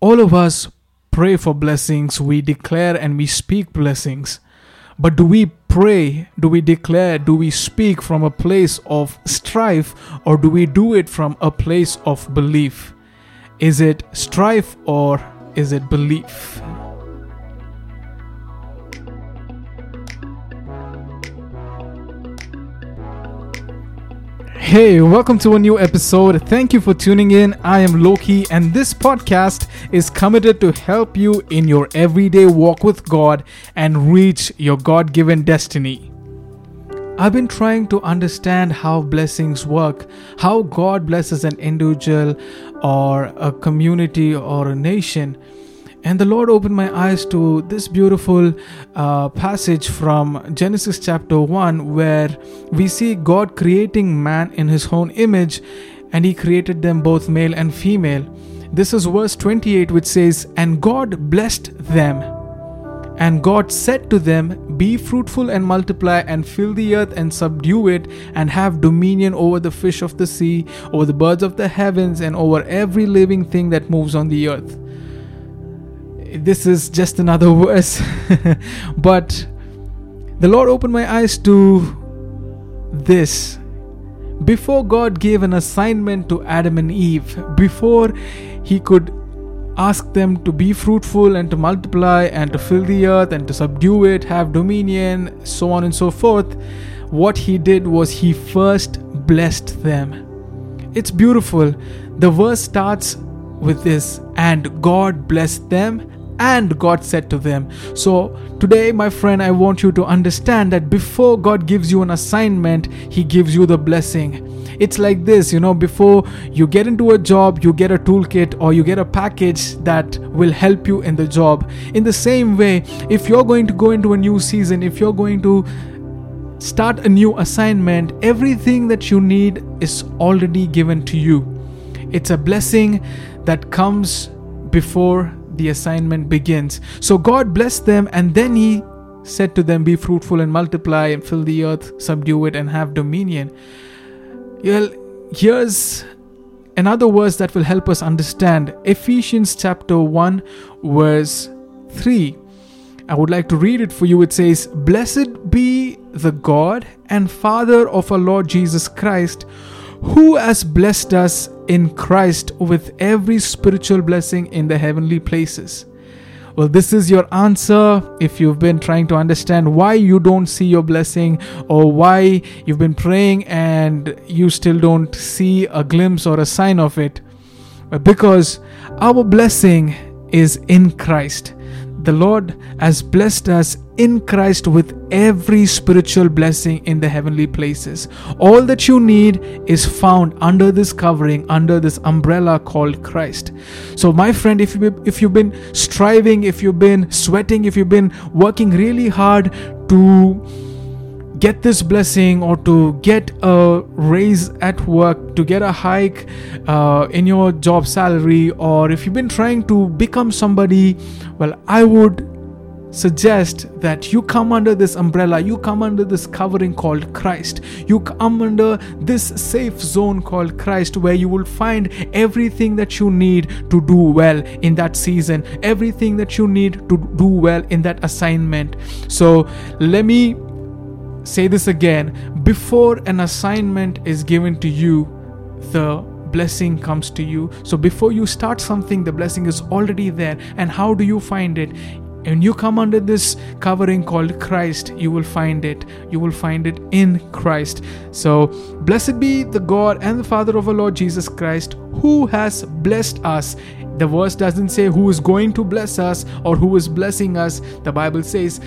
all of us pray for blessings, we declare and we speak blessings. But do we pray, do we declare, do we speak from a place of strife, or do we do it from a place of belief? Is it strife or is it belief? Hey, welcome to a new episode. Thank you for tuning in. I am Loki, and this podcast is committed to help you in your everyday walk with God and reach your God given destiny. I've been trying to understand how blessings work, how God blesses an individual or a community or a nation. And the Lord opened my eyes to this beautiful uh, passage from Genesis chapter 1, where we see God creating man in his own image, and he created them both male and female. This is verse 28, which says, And God blessed them. And God said to them, Be fruitful and multiply, and fill the earth and subdue it, and have dominion over the fish of the sea, over the birds of the heavens, and over every living thing that moves on the earth this is just another verse. But the lord opened my eyes to this. Before god gave an assignment to adam and eve before he could ask them to be fruitful and to multiply and to fill the earth and to subdue it have dominion so on and so forth what he did was he first blessed them. It's beautiful. The verse starts with this and god blessed them and God said to them. So, today, my friend, I want you to understand that before God gives you an assignment, He gives you the blessing. It's like this, you know, before you get into a job, you get a toolkit or you get a package that will help you in the job. In the same way, if you're going to go into a new season, if you're going to start a new assignment, everything that you need is already given to you. It's a blessing that comes before the assignment begins. So God blessed them, and then He said to them, Be fruitful and multiply, and fill the earth, subdue it, and have dominion. Well, here's another verse that will help us understand Ephesians chapter 1, verse 3. I would like to read it for you. It says, Blessed be the God and Father of our Lord Jesus Christ who has blessed us in Christ with every spiritual blessing in the heavenly places. Well, this is your answer if you've been trying to understand why you don't see your blessing or why you've been praying and you still don't see a glimpse or a sign of it. Because our blessing is in Christ the Lord has blessed us in Christ with every spiritual blessing in the heavenly places. All that you need is found under this covering, under this umbrella called Christ. So, my friend, if you if you've been striving, if you've been sweating, if you've been working really hard to get this blessing or to get a raise at work, to get a hike uh, in your job salary, or if you've been trying to become somebody, well, I would suggest that you come under this umbrella, you come under this covering called Christ, you come under this safe zone called Christ, where you will find everything that you need to do well in that season, everything that you need to do well in that assignment. So, let me say this again before an assignment is given to you, the blessing comes to you. So before you start something, the blessing is already there. And how do you find it? When you come under this covering called Christ, you will find it. You will find it in Christ. So, blessed be the God and the Father of our Lord Jesus Christ, who has blessed us. The verse doesn't say who is going to bless us or who is blessing us. The Bible says,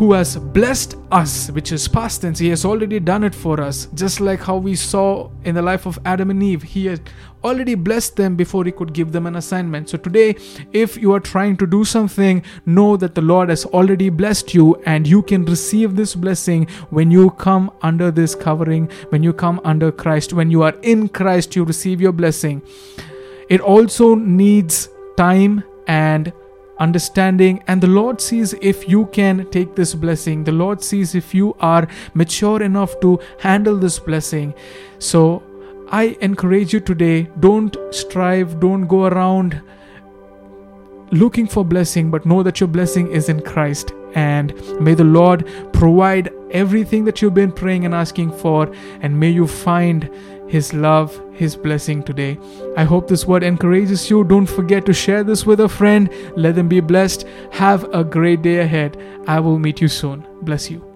who has blessed us, which is past tense. He has already done it for us. Just like how we saw in the life of Adam and Eve, He had already blessed them before He could give them an assignment. So today, if you are trying to do something, know that the Lord has already blessed you and you can receive this blessing when you come under this covering, when you come under Christ. When you are in Christ, you receive your blessing. It also needs time and understanding and the lord sees if you can take this blessing the lord sees if you are mature enough to handle this blessing so i encourage you today don't strive don't go around looking for blessing, but know that your blessing is in Christ. And may the Lord provide everything that you've been praying and asking for, and may you find His love, His blessing today. I hope this word encourages you. Don't forget to share this with a friend. Let them be blessed. Have a great day ahead. I will meet you soon. Bless you.